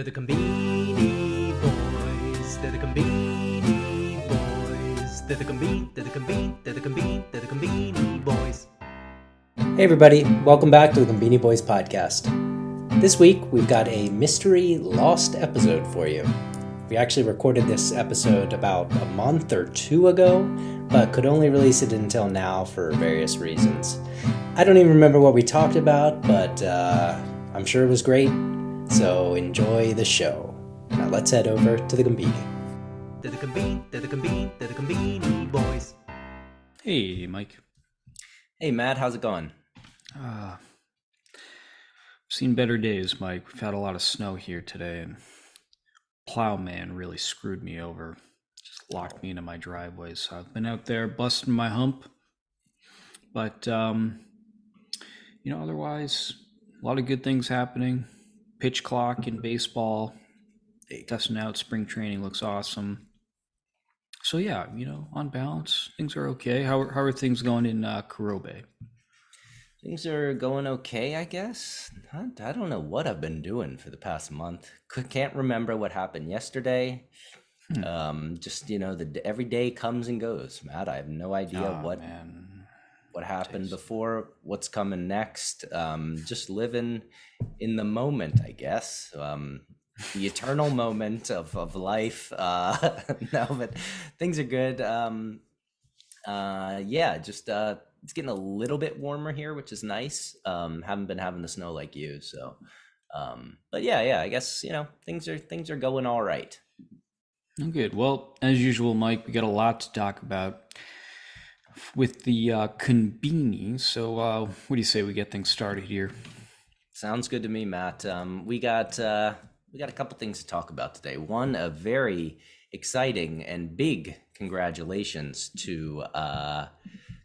They're the Conbini Boys. They're the Conbini Boys. They're the Conbini. They're the Conbini. They're the Conbini. They're the Conbini Boys. Hey, everybody, welcome back to the Conbini Boys podcast. This week, we've got a mystery lost episode for you. We actually recorded this episode about a month or two ago, but could only release it until now for various reasons. I don't even remember what we talked about, but uh, I'm sure it was great, so enjoy the show. Now let's head over to the Conbini. They're the Conbini. They're the Conbini. They're the Conbini Boys. Hey, Mike. Hey, Matt, how's it going? Uh, seen better days, Mike. We've had a lot of snow here today, and plowman really screwed me over. Just locked me into my driveway. So I've been out there busting my hump. But, um, you know, otherwise, a lot of good things happening. Pitch clock in baseball, testing out spring training looks awesome. So, yeah, you know, on balance, things are okay. How, are- how are things going in uh, Kurobe? Things are going okay, I guess. I, don't know what I've been doing for the past month. Can't remember what happened yesterday. Hmm. Um, just you know, the every day comes and goes. Matt, I have no idea Oh, what man. What happened Jeez. before, what's coming next. Um, just living in the moment, I guess. Um, the eternal moment of of life. Uh, no, but things are good. Um, uh, yeah, just uh, it's getting a little bit warmer here, which is nice. Um, haven't been having the snow like you, so. Um, but yeah, yeah, I guess you know things are things are going all right. Oh, good. Well, as usual, Mike, we got a lot to talk about with the uh, conbini. So, uh, what do you say we get things started here? Sounds good to me, Matt. Um, we got uh, we got a couple things to talk about today. One, a very exciting and big congratulations to uh,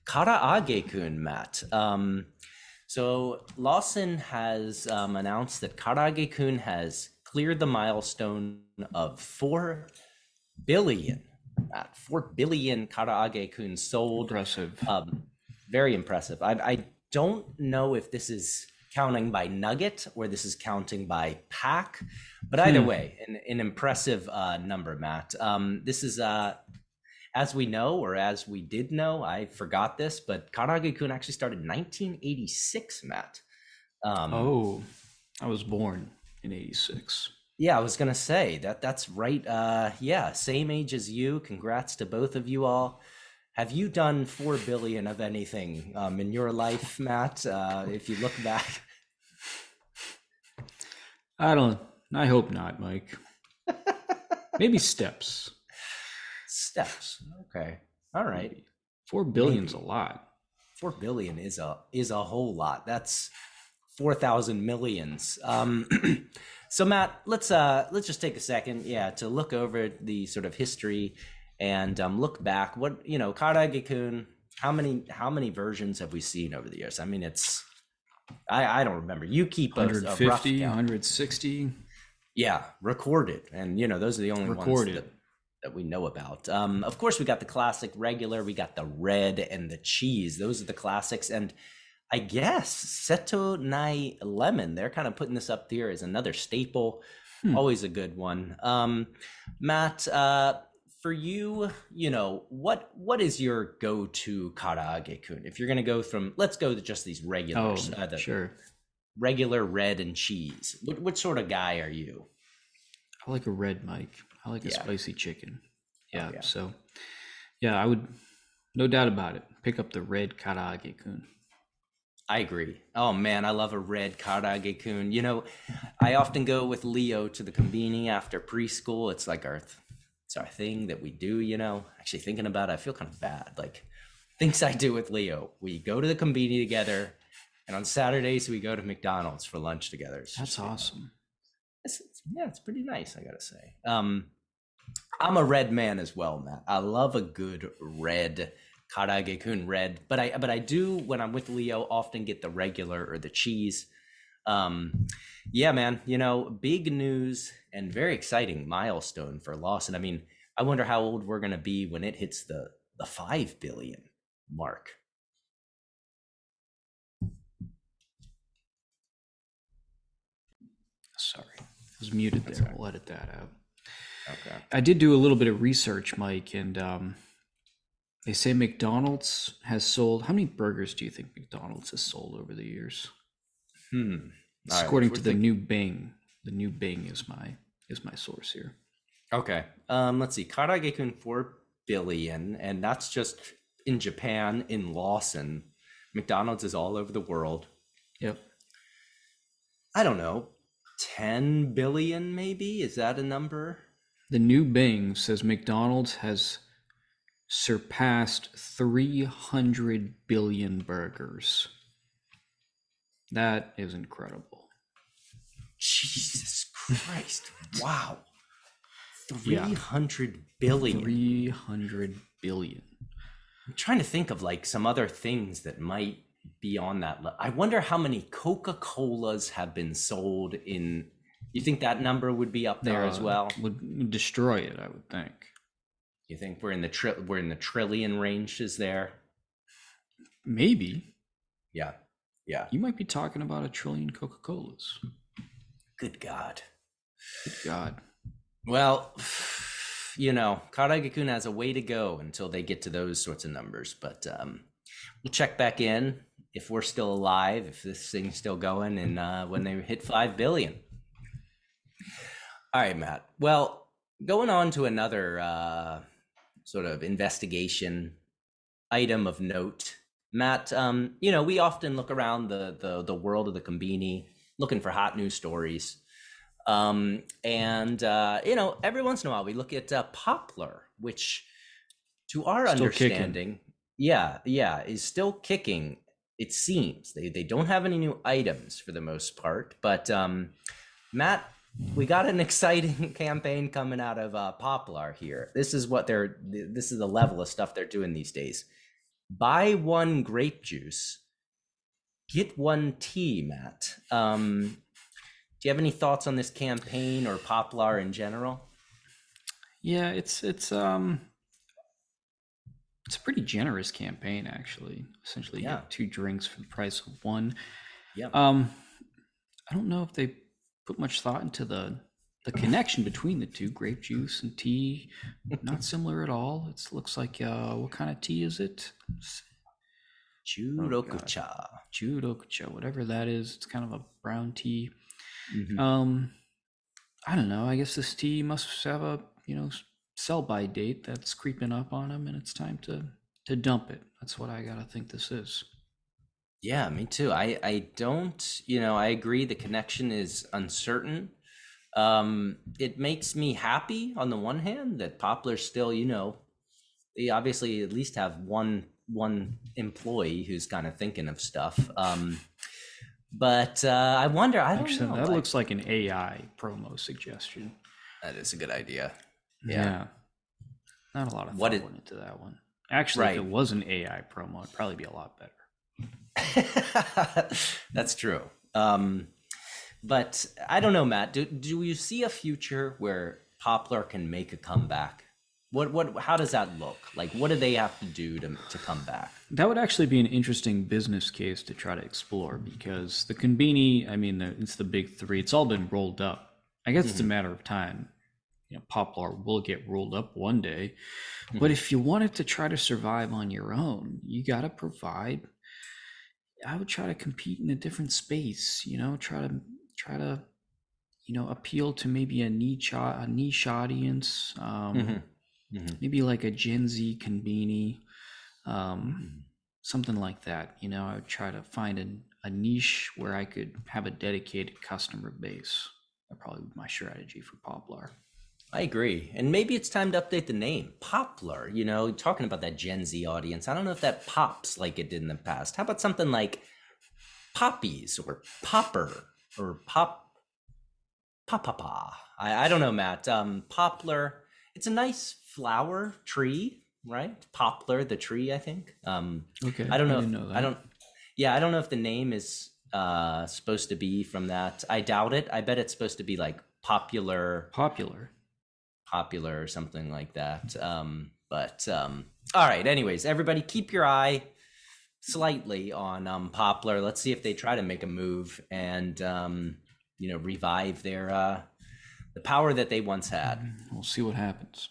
Karaage-kun, Matt. Um, so Lawson has um, announced that Karaage-kun has cleared the milestone of four billion, Matt, four billion Karaage-kun sold Impressive. um, very impressive. I, I don't know if this is counting by nugget or this is counting by pack, but either Hmm. way, an, an impressive uh, number, Matt. Um, this is, uh, as we know, or as we did know, I forgot this, but Karaage Kun actually started 1986, Matt. Um, oh, I was born in '86. Yeah, I was gonna say that. That's right. Uh, yeah, same age as you. Congrats to both of you all. Have you done four billion of anything um, in your life, Matt? Uh, if you look back, I don't. I hope not, Mike. Maybe steps. steps. Okay, all right. Four billion's Maybe. a lot. Four billion is a is a whole lot. That's four thousand millions. Um, so Matt, let's uh let's just take a second, yeah, to look over the sort of history and um, look back. What you know, Karaage-kun. How many how many versions have we seen over the years? I mean, it's I I don't remember. You keep a, a rough count. 160. Yeah, recorded, and you know those are the only Recorded. ones that, that we know about. Um, of course, we got the classic regular, we got the red and the cheese. Those are the classics, and I guess Setouchi Lemon. They're kind of putting this up there as another staple. Hmm. Always a good one. Um, Matt, uh, for you, you know what what is your go to karaage kun? If you're gonna go from, let's go to just these Oh, regulars. uh, the sure. regular red and cheese. What, what sort of guy are you? I like a red Mike. I like a Yeah. spicy chicken. Yeah, yeah. So, yeah, I would, no doubt about it. Pick up the red karaage kun. I agree. Oh man, I love a red karaage kun. You know, I often go with Leo to the conveni after preschool. It's like our it's our thing that we do, you know. Actually thinking about it, I feel kind of bad. Like things I do with Leo. We go to the conveni together and on Saturdays we go to McDonald's for lunch together. It's That's just, you know, awesome. it's, it's- yeah, it's pretty nice, I gotta say. Um, I'm a red man as well, Matt. I love a good red karaage kun red, but I but I do when I'm with Leo often get the regular or the cheese. Um, yeah, man. You know, big news and very exciting milestone for Lawson. I mean, I wonder how old we're gonna be when it hits the the five billion mark. Sorry. I was muted there. We'll edit that out. Okay. I did do a little bit of research, Mike, and um, they say McDonald's has sold. How many burgers do you think McDonald's has sold over the years? Hmm. All right, according we're to the new Bing. The new Bing is my is my source here. Okay. Um, let's see. Karaage-kun four billion, and that's just in Japan. In Lawson, McDonald's is all over the world. Yep. I don't know, ten billion maybe. Is that a number? The new Bing says McDonald's has surpassed 300 billion burgers. That is incredible. Jesus Christ! wow, three hundred billion. 300 billion. I'm trying to think of like some other things that might be on that. Le- I wonder how many Coca Colas have been sold in. You think that number would be up there as Uh, well? Would destroy it, I would think. You think we're in the tri- we're in the trillion ranges there? Maybe. Yeah, yeah. You might be talking about a trillion Coca Colas. Good God. Good God. Well, you know, Karaage-kun has a way to go until they get to those sorts of numbers. But um, we'll check back in if we're still alive, if this thing's still going, and uh, when they hit five billion. All right, Matt. Well, going on to another uh, sort of investigation item of note, Matt. Um, you know, we often look around the the the world of the Conbini, looking for hot news stories. Um, and uh, you know, every once in a while we look at uh, Poplar, which, to our Still kicking. understanding, yeah, yeah, is still kicking. It seems they they don't have any new items for the most part, but um, Matt, we got an exciting campaign coming out of uh, Poplar here. This is what they're. This is the level of stuff they're doing these days. Buy one grape juice, get one tea, Matt. Um, do you have any thoughts on this campaign or Poplar in general? Yeah, it's it's um it's a pretty generous campaign actually. Essentially you Yeah. get two drinks for the price of one. Yeah. Um I don't know if they put much thought into the the connection between the two, grape juice and tea. Not similar at all. It looks like uh what kind of tea is it? Churokucha. Judokucha, whatever that is. It's kind of a brown tea. Mhm. Um, I don't know. I guess this tea must have a you know sell by date that's creeping up on him, and it's time to to dump it. That's what I gotta think this is. Yeah, me too. I I don't, you know, I agree the connection is uncertain. Um it makes me happy on the one hand that Poplar still, you know, they obviously at least have one one employee who's kind of thinking of stuff. Um but uh I wonder, I don't Actually, know. that like- looks like an AI promo suggestion. that is a good idea. Yeah. Not a lot of What thought it- went into that one. Actually, Right. if it was an AI promo, it'd probably be a lot better. That's true. Um, but I don't know, Matt. Do do you see a future where Poplar can make a comeback? What what? How does that look? Like, what do they have to do to to come back? That would actually be an interesting business case to try to explore because the Conbini, I mean, the, it's the big three. It's all been rolled up. I guess it's a matter of time. You know, Poplar will get rolled up one day. But if you wanted to try to survive on your own, you got to provide. I would try to compete in a different space. You know, try to try to, you know, appeal to maybe a niche a niche audience. Um, Mhm. Mhm. maybe like a Gen Z conveni, um, something like that. You know, I would try to find a, a niche where I could have a dedicated customer base. That probably be my strategy for Poplar. I agree, and maybe it's time to update the name Poplar. You know, talking about that Gen Z audience. I don't know if that pops like it did in the past. How about something like Poppies or Popper or Pop Papapa? I, I don't know, Matt. Um, poplar. It's a nice flower tree, right? Poplar, the tree. I think. Um, Okay, I don't know. didn't if- know I don't. Yeah, I don't know if the name is uh supposed to be from that. I doubt it. I bet it's supposed to be like popular Popular. Popular or something like that. Um, but um, all right. Anyways, everybody, keep your eye slightly on um, Poplar. Let's see if they try to make a move and um, you know revive their uh, the power that they once had. We'll see what happens.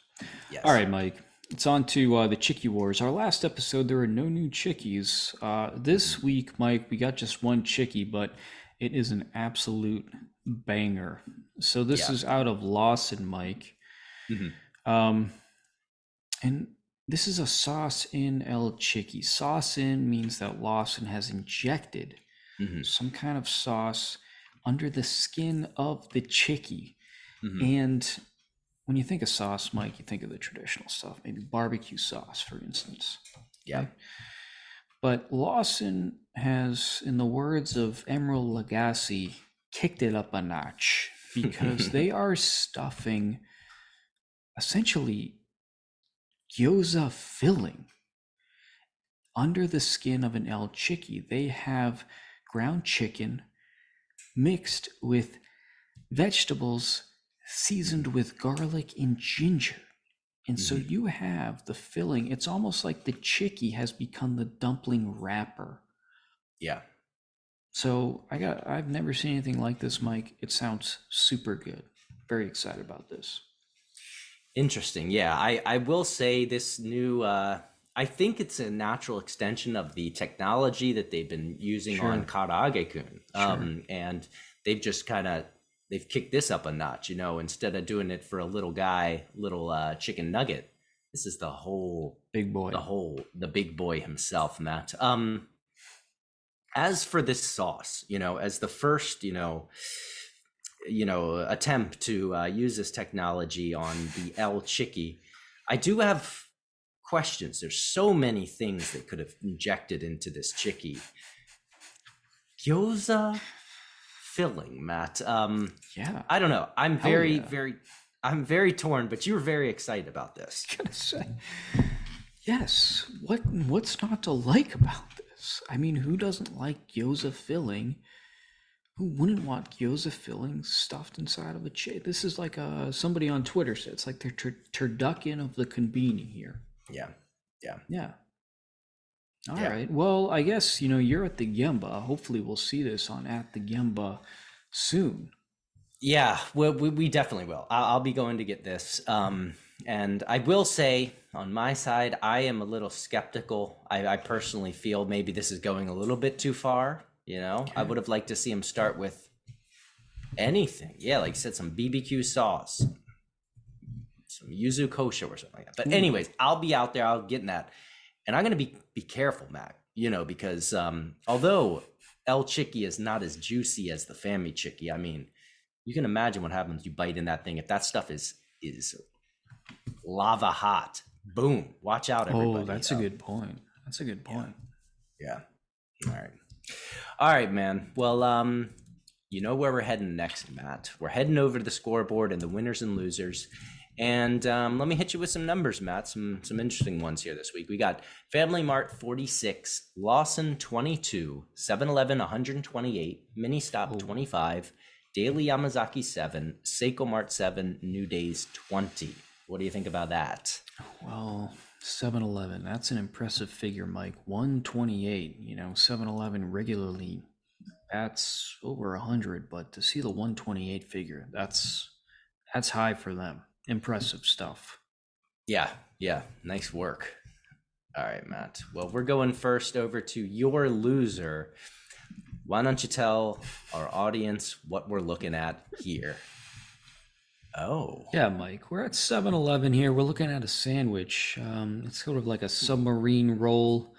Yes. All right, Mike. It's on to uh, the Chicky Wars. Our last episode, there were no new chickies. Uh, this week, Mike, we got just one chickie, but it is an absolute banger. So this Yeah. is out of Lawson, Mike. Mhm. Um, and this is a sauce in El Chicky. Sauce in means that Lawson has injected Mhm. some kind of sauce under the skin of the chickie. Mhm. And when you think of sauce, Mike, you think of the traditional stuff, maybe barbecue sauce, for instance. Yeah. But Lawson has, in the words of Emeril Lagasse, kicked it up a notch because they are stuffing essentially gyoza filling under the skin of an El Chicky. They have ground chicken mixed with vegetables seasoned with garlic and ginger. And so Mhm. you have the filling. It's almost like the chicky has become the dumpling wrapper. Yeah. So I got I've never seen anything like this, Mike. It sounds super good. Very excited about this. Interesting. Yeah, I, I will say this new. Uh, I think it's a natural extension of the technology that they've been using Sure. on Karaage-kun, um, and they've just kind of they've kicked this up a notch. You know, instead of doing it for a little guy, little uh, chicken nugget, this is the whole Big boy. the whole the big boy himself matt um as for this sauce you know as the first you know you know attempt to uh, use this technology on the el chicky. I do have questions. There's so many things they could have injected into this chicky. Gyoza filling matt um yeah. i don't know. I'm Hell very yeah. very i'm very torn but you were very excited about this. Gonna say yes. What what's not to like about this? I mean who doesn't like gyoza filling who wouldn't want gyoza filling stuffed inside of a chick this is like uh somebody on twitter said it's like the tur- turducken of the conbini here yeah yeah All Yeah. right. well i guess you know you're at the gemba hopefully we'll see this on at the gemba soon Yeah, we, we, we definitely will. I'll, I'll be going to get this. Um, and I will say, on my side, I am a little skeptical. I, I personally feel maybe this is going a little bit too far. You know, I would have liked to see him start with anything. Yeah, like you said, some BBQ sauce, some yuzu kosho or something like that. But Ooh. anyways, I'll be out there. I'll get in that, and I'm gonna be be careful, Mac. You know, because um, although El Chicky is not as juicy as the Family Chicky, I mean, you can imagine what happens. You bite in that thing. If that stuff is is lava hot, boom! Watch out, everybody. oh that's a good point that's a good point Yeah. All right. All right, man. Well, um, you know where we're heading next, Matt. We're heading over to the scoreboard and the winners and losers. And um, let me hit you with some numbers, Matt. Some some interesting ones here this week. We got Family Mart 46, Lawson 22, 7-Eleven 128, Mini Stop Oh. 25, Daily Yamazaki 7, Seicomart 7, New Days 20. What do you think about that? Well, 7 Eleven, that's an impressive figure, Mike. 128, you know, 7 Eleven regularly, that's over 100, but to see the 128 figure, that's that's high for them. Impressive stuff. Yeah, yeah, nice work. All right, Matt. Well, we're going first over to your loser. Why don't you tell our audience what we're looking at here? Oh, Yeah, Mike, we're at 7 Eleven here. We're looking at a sandwich. Um, it's sort of like a submarine roll,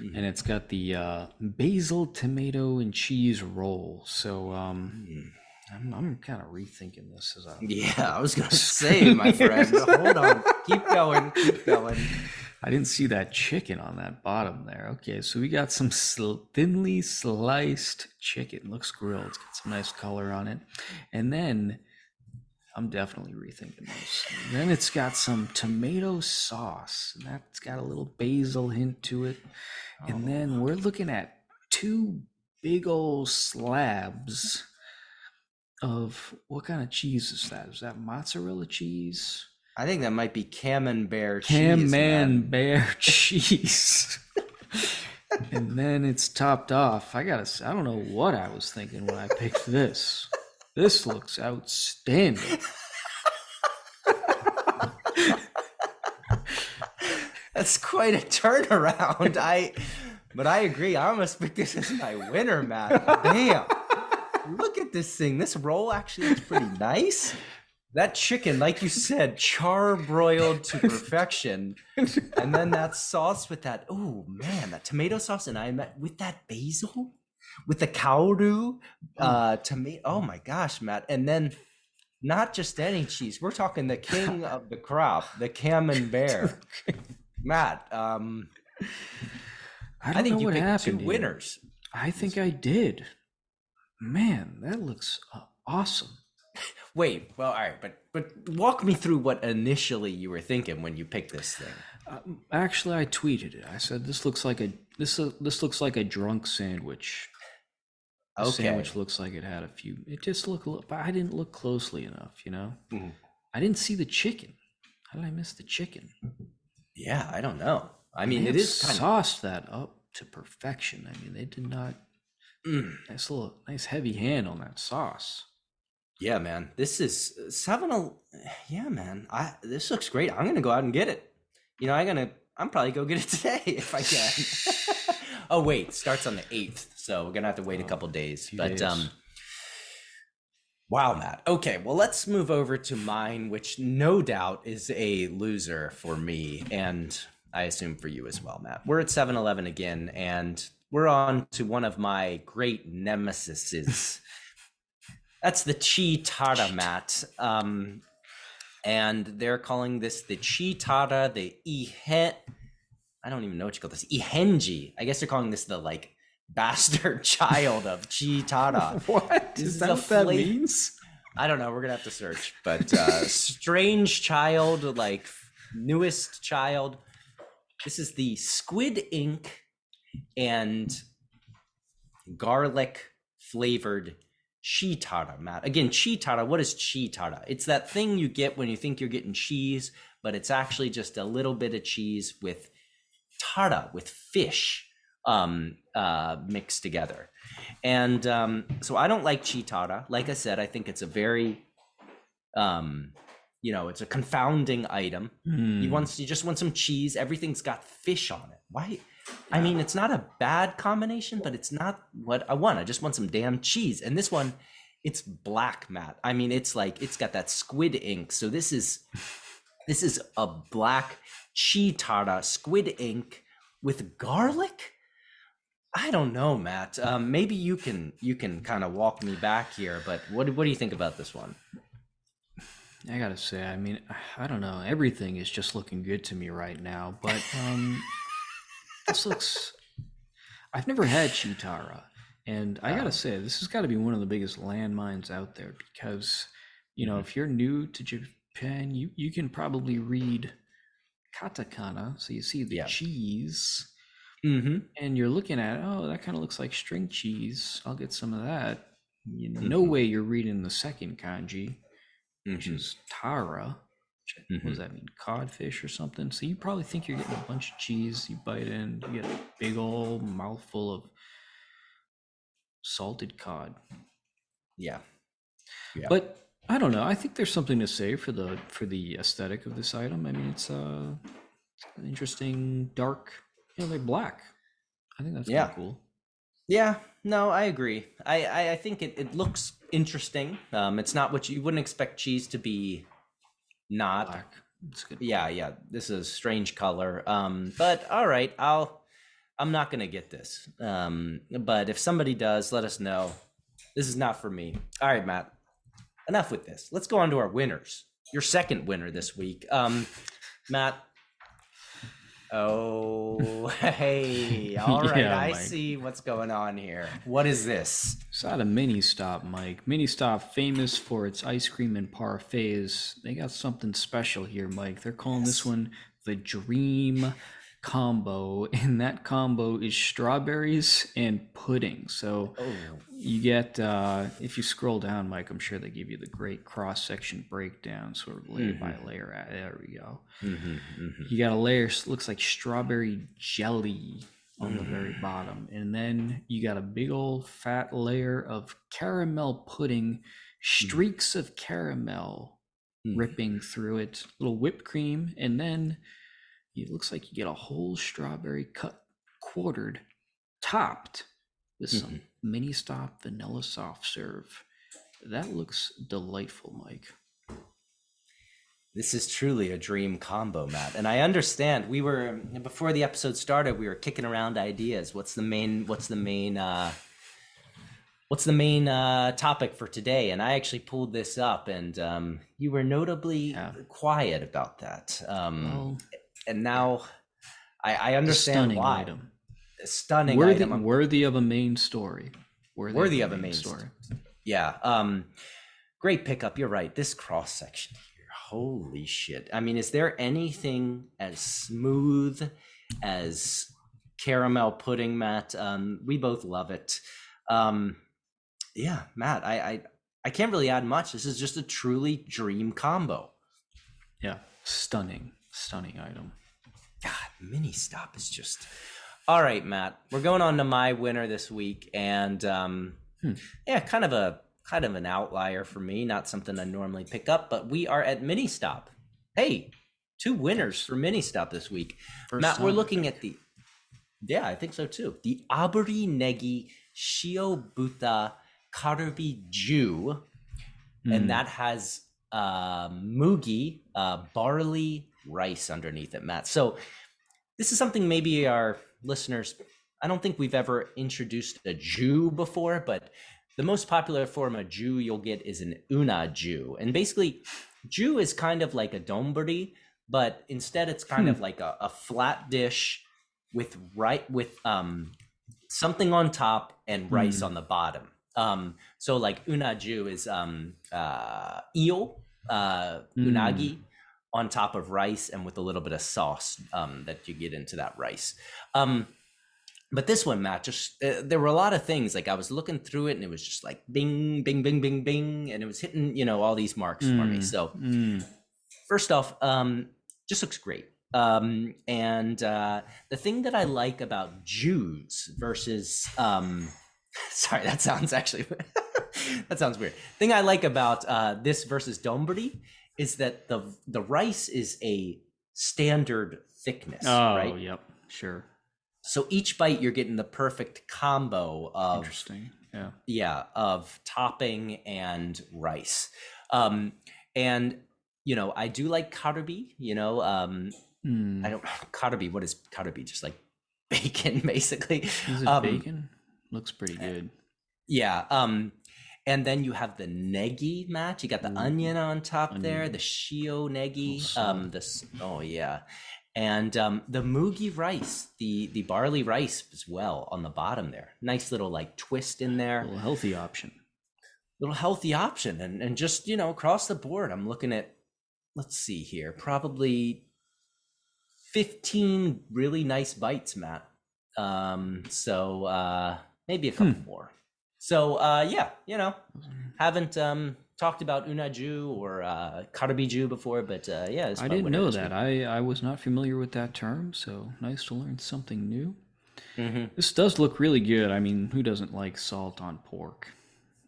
Mhm. and it's got the uh, basil, tomato, and cheese roll. So um, Hmm. I'm, I'm kind of rethinking this as a yeah. I was gonna say, my friend. Hold on. Keep going. Keep going. I didn't see that chicken on that bottom there. Okay, so we got some sl- thinly sliced chicken. Looks grilled. It's got some nice color on it. And then I'm definitely rethinking this. Then it's got some tomato sauce. And that's got a little basil hint to it. And oh, then we're looking at two big old slabs of what kind of cheese is that? Is that mozzarella cheese? I think that might be Camembert cheese. Camembert cheese. and then it's topped off. I gotta. I don't know what I was thinking when I picked this. This looks outstanding. That's quite a turnaround. I, but I agree. I'm gonna pick this as my winner, Matt. Damn. Look at this thing. This roll actually looks pretty nice. That chicken, like you said, char broiled to perfection, and then that sauce with that. Oh man, that tomato sauce, and I met with that basil with the kauru, uh, tomato. Oh my gosh, Matt. And then not just any cheese. We're talking the king of the crop, the camembert. Matt, um, I, I, don't think know you what picked happened two winners. I think I did. Man, that looks uh, awesome. Wait, well, all right, but but walk me through what initially you were thinking when you picked this thing. Um, actually, I tweeted it. I said this looks like a this uh, this looks like a drunk sandwich. The Okay. sandwich looks like it had a few. It just looked, a little- but I didn't look closely enough. You know, Mhm. I didn't see the chicken. How did I miss the chicken? Yeah, I don't know. I mean, They it is kind of. sauced that up to perfection. I mean, they did not. Mm, Nice little, nice heavy hand on that sauce. yeah, man, this is seven. Yeah, man, I this looks great. I'm gonna go out and get it. You know, I'm gonna. I'm probably go get it today if I can. oh wait, starts on the eighth, so we're gonna have to wait a Oh, couple days. few But days. um, wow, Matt. Okay, well, let's move over to mine, which no doubt is a loser for me, and I assume for you as well, Matt. We're at 7-Eleven again, and we're on to one of my great nemesises. That's the chi tara, Matt. Um, and they're calling this the chi tara, the ihe. I don't even know what you call this. Ihenji. I guess they're calling this the like bastard child of chi tara. What This is is that? What that means? I don't know. We're gonna have to search, but uh, strange child, like newest child. This is the squid ink and garlic flavored chitara, Matt. Again, chitara. What is chitara? It's that thing you get when you think you're getting cheese, but it's actually just a little bit of cheese with tara, with fish um, uh, mixed together. And um, so I don't like chitara. Like I said, I think it's a very, um, you know, it's a confounding item. Hmm. You want you just want some cheese. Everything's got fish on it. Why? I mean, it's not a bad combination, but it's not what I want. I just want some damn cheese. And this one, it's black, Matt. I mean, it's like it's got that squid ink. So this is this is a black chitara squid ink with garlic. I don't know, Matt. Um, maybe you can you can kind of walk me back here. But what what do you think about this one? I gotta say, I mean, I don't know. Everything is just looking good to me right now, but um, this looks. I've never had Chitara, and I Oh. gotta say, this has got to be one of the biggest landmines out there because, you know, if you're new to Japan, you you can probably read katakana, so you see the Yeah. cheese, Mm-hmm. and you're looking at, oh, that kind of looks like string cheese. I'll get some of that. You know, no Mhm. way you're reading the second kanji which Mhm. is Tara. Which, What does that mean? Codfish or something? So you probably think you're getting a bunch of cheese. You bite in, you get a big old mouthful of salted cod. Yeah. Yeah. But I don't know. I think there's something to say for the for the aesthetic of this item. I mean, it's uh, an interesting dark. You know, they're black. I think that's Yeah. cool. Yeah, no, I agree. I, I, I think it, it looks interesting. Um, it's not what you, you wouldn't expect cheese to be not. Black. It's good. Yeah, yeah. This is a strange color. Um, but all right, I'll I'm not gonna get this. Um, but if somebody does, let us know. This is not for me. All right, Matt. Enough with this. Let's go on to our winners. Your second winner this week. Um, Matt. Oh, hey. All right. Yeah, I see what's going on here. What is this? It's at a mini stop, Mike. Mini stop, famous for its ice cream and parfaits. They got something special here, Mike. They're calling this one the Dream Combo, and that combo is strawberries and pudding. So Oh, you get, uh, if you scroll down, Mike, I'm sure they give you the great cross section breakdown, sort of layer by layer. Ah, There we go. mhm, mhm. You got a layer looks like strawberry jelly on the very bottom, and then you got a big old fat layer of caramel pudding, streaks of caramel Mm. ripping through it, little whipped cream, and then it looks like you get a whole strawberry cut quartered, topped with some Mm-hmm. mini stop vanilla soft serve. That looks delightful, Mike. This is truly a dream combo, Matt. And I understand we were before the episode started, we were kicking around ideas. What's the main what's the main uh what's the main uh topic for today? And I actually pulled this up and um you were notably Yeah. quiet about that. Um Well, and now I understand stunning why. item. A stunning Worthy, item. Worthy of a main story. Worthy of a main story. Yeah. Um great pickup. You're right. This cross section here. Holy shit. I mean, is there anything as smooth as caramel pudding, Matt? Um, we both love it. Um yeah, Matt, I, I I can't really add much. This is just a truly dream combo. Yeah, stunning, stunning item. God, mini stop is just all right, Matt. We're going on to my winner this week, and um, Hmm. yeah, kind of a kind of an outlier for me. Not something I normally pick up, but we are at mini stop. Hey, two winners for mini stop this week. First Matt, we're looking at the yeah, I think so too. The Aburi Negi Shiobuta Karubi Ju Mm. and that has uh, mugi, uh, barley, rice underneath it, Matt. So this is something maybe our listeners. I don't think we've ever introduced a Jew before, but the most popular form of Jew you'll get is an unaju, and basically, Jew is kind of like a donburi, but instead it's kind of like a, a flat dish with right with um something on top and rice on the bottom. Um, so like unaju is um uh eel, uh unagi on top of rice and with a little bit of sauce um that you get into that rice. Um but this one, Matt, just uh, there were a lot of things. Like I was looking through it, and it was just like bing, bing, bing, bing, bing, and it was hitting, you know, all these marks for me. Mm. So Mm. first off, um, just looks great. Um, and uh, the thing that I like about Jews versus, um, sorry, that sounds actually that sounds weird. Thing I like about uh, this versus Donburi is that the the rice is a standard thickness, Oh, right? yep, sure. So each bite you're getting the perfect combo of Interesting. Yeah. yeah of topping and rice um and you know i do like karabi you know um Mm. i don't karabi what is karabi just like bacon basically Is it um, bacon? Looks pretty good. yeah um and then you have the negi match. You got the Ooh, onion on top there onion. the shio negi Oh, um this oh yeah. And um the mugi rice the the barley rice as well on the bottom there. Nice little like twist in there. A little healthy option. little healthy option. And and just you know across the board i'm looking at let's see here probably 15 really nice bites matt. Um so uh maybe a couple Hmm. more so uh yeah you know haven't um talked about unaju or uh karabiju before but uh yeah it's I didn't know that. I, I was not familiar with that term, so nice to learn something new. Mhm. This does look really good. I mean, who doesn't like salt on pork?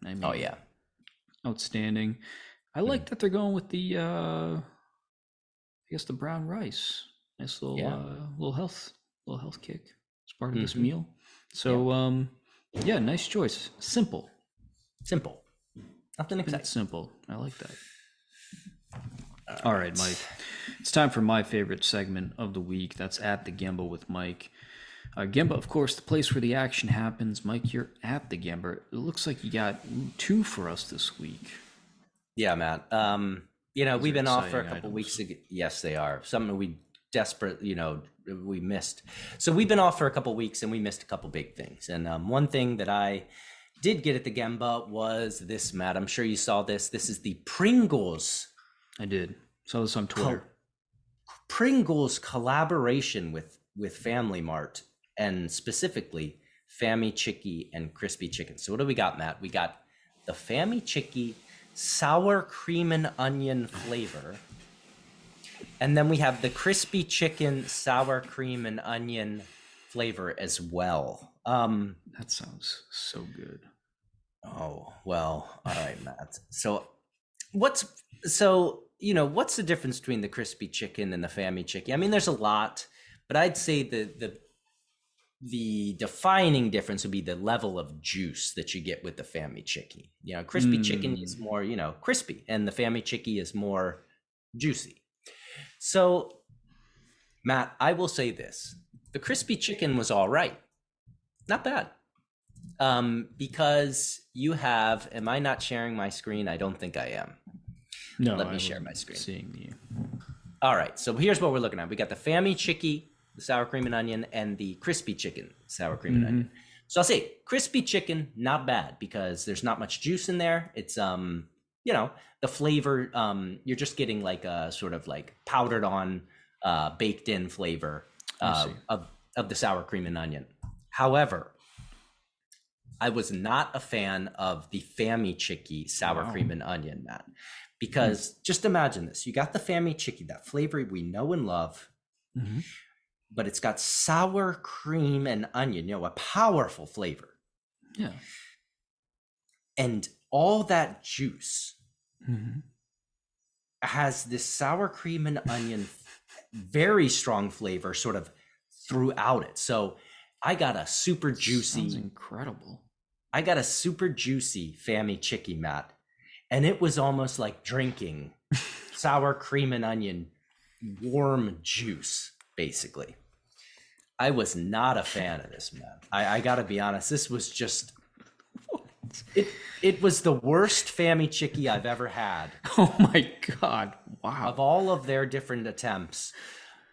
I mean, oh yeah outstanding. I like that they're going with the, uh, I guess the brown rice. Nice little, Yeah. uh, little health, little health kick as part of this Mhm. meal. So, um, yeah, nice choice. Simple. simple nothing exciting it simple. I like that. All right, Mike. It's time for my favorite segment of the week. That's at the Gemba with Mike. Uh, Gemba, of course, the place where the action happens. Mike, you're at the Gemba. It looks like you got two for us this week. Yeah, Matt. Um, you know, These we've been off for a couple items. weeks ago. Yes, they are. Something we desperate, you know, we missed. So we've been off for a couple weeks and we missed a couple big things. And um, one thing that I did get at the Gemba was this, Matt. I'm sure you saw this. This is the Pringles I did. Saw this on Twitter. Pringles collaboration with with Family Mart and specifically Famichiki and Crispy Chicken. So what do we got, Matt? We got the Famichiki sour cream and onion flavor. And then we have the crispy chicken sour cream and onion flavor as well. Um That sounds so good. Oh, well, all right, Matt. So what's so you know, what's the difference between the crispy chicken and the Fami chicken? I mean, there's a lot, but I'd say the the the defining difference would be the level of juice that you get with the Fami chicken. You know, crispy mm. chicken is hmm. more, you know, crispy, and the Fami chicken is more juicy. So, Matt, I will say this: the crispy chicken was all right, not bad. Um, because you have, am I not sharing my screen? I don't think I am. No, let me share my screen. Seeing you. All right, so here's what we're looking at. We got the Famichiki, the sour cream and onion, and the crispy chicken, sour cream mm-hmm. and onion. So I'll say crispy chicken, not bad because there's not much juice in there. It's um, you know, the flavor. Um, you're just getting like a sort of like powdered on, uh, baked in flavor uh, of of the sour cream and onion. However, I was not a fan of the Famichiki sour wow. cream and onion, Matt. Because mm just imagine this: you got the Famichiki, that flavor we know and love, mm-hmm. but it's got sour cream and onion. You know, a powerful flavor. Yeah. And all that juice mm-hmm. has this sour cream and onion, very strong flavor, sort of throughout it. So I got a super juicy, Sounds incredible. I got a super juicy Fami Chicky Matt, and it was almost like drinking sour cream and onion warm juice, basically. I was not a fan of this, man. I, I got to be honest. This was just it. It was the worst Famichiki I've ever had. Oh my god! Wow. Of all of their different attempts,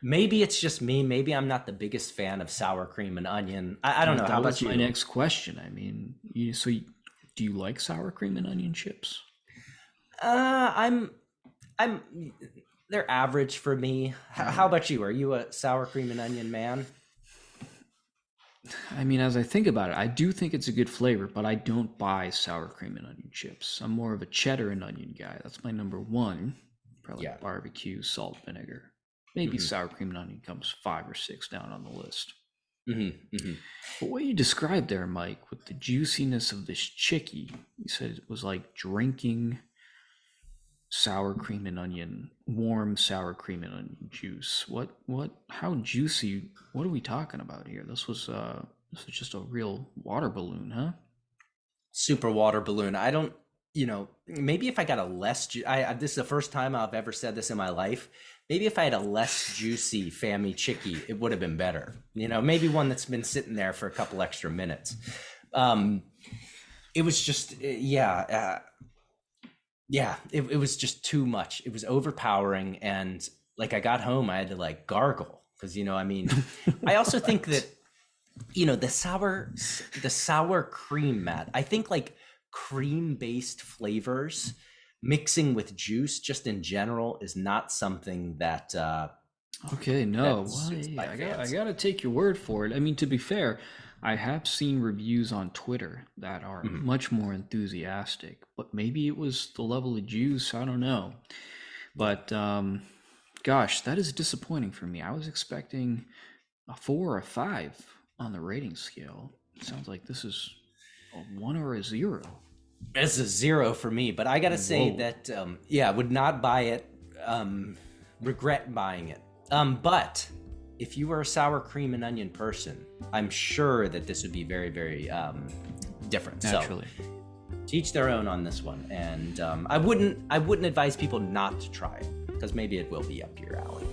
maybe it's just me. Maybe I'm not the biggest fan of sour cream and onion. I, I don't know. That How was about my next question. I mean, you, so you, do you like sour cream and onion chips? Uh, I'm, I'm. They're average for me. How, how about you? Are you a sour cream and onion man? I mean, as I think about it, I do think it's a good flavor, but I don't buy sour cream and onion chips. I'm more of a cheddar and onion guy. That's my number one. Probably yeah. barbecue, salt, vinegar. Maybe mm-hmm. sour cream and onion comes five or six down on the list. Mm-hmm. Mm-hmm. But what you described there, Mike, with the juiciness of this chicky, you said it was like drinking sour cream and onion, warm sour cream and onion juice. What, what, how juicy? What are we talking about here? This was, uh, this was just a real water balloon, huh? Super water balloon. I don't, you know, maybe if I got a less, ju- I, I this is the first time I've ever said this in my life maybe if I had a less juicy Famichiki, it would have been better. You know, maybe one that's been sitting there for a couple extra minutes. Um, it was just, uh, yeah, uh, yeah, it, it was just too much. It was overpowering. And like I got home, I had to like gargle because, you know, I mean, I also think that, you know, the sour, the sour cream, Matt, I think like cream based flavors mixing with juice just in general is not something that uh okay no well, I, got, I gotta take your word for it i mean to be fair i have seen reviews on twitter that are mm-hmm. much more enthusiastic but maybe it was the level of juice i don't know but um gosh that is disappointing for me i was expecting a four or a five on the rating scale it sounds like this is a one or a zero it's a zero for me, but I gotta say that um, yeah, would not buy it. Um, regret buying it. Um, but if you were a sour cream and onion person, I'm sure that this would be very, very um, different. Naturally. So, teach their own on this one, and um, I wouldn't, I wouldn't advise people not to try it because maybe it will be up your alley.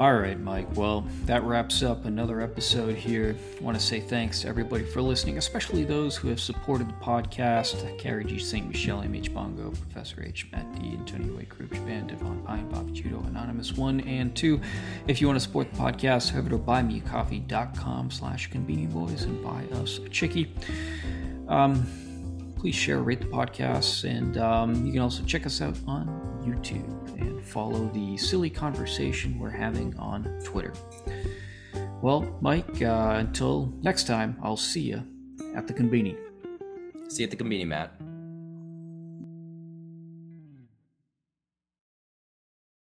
All right, Mike. Well, that wraps up another episode here. I want to say thanks to everybody for listening, especially those who have supported the podcast Carrie G. St. Michelle, M.H. Bongo, Professor H. Matt D., Antonio A. Kruger, Band, Devon Pine, Bob Judo, Anonymous 1 and 2. If you want to support the podcast, head over to buymeacoffee.com slash convenient boys and buy us a chickie. Um, please share, rate the podcast, and um, you can also check us out on YouTube and follow the silly conversation we're having on Twitter. Well, Mike, uh, until next time, I'll see you at the conveni. See you at the conveni, Matt.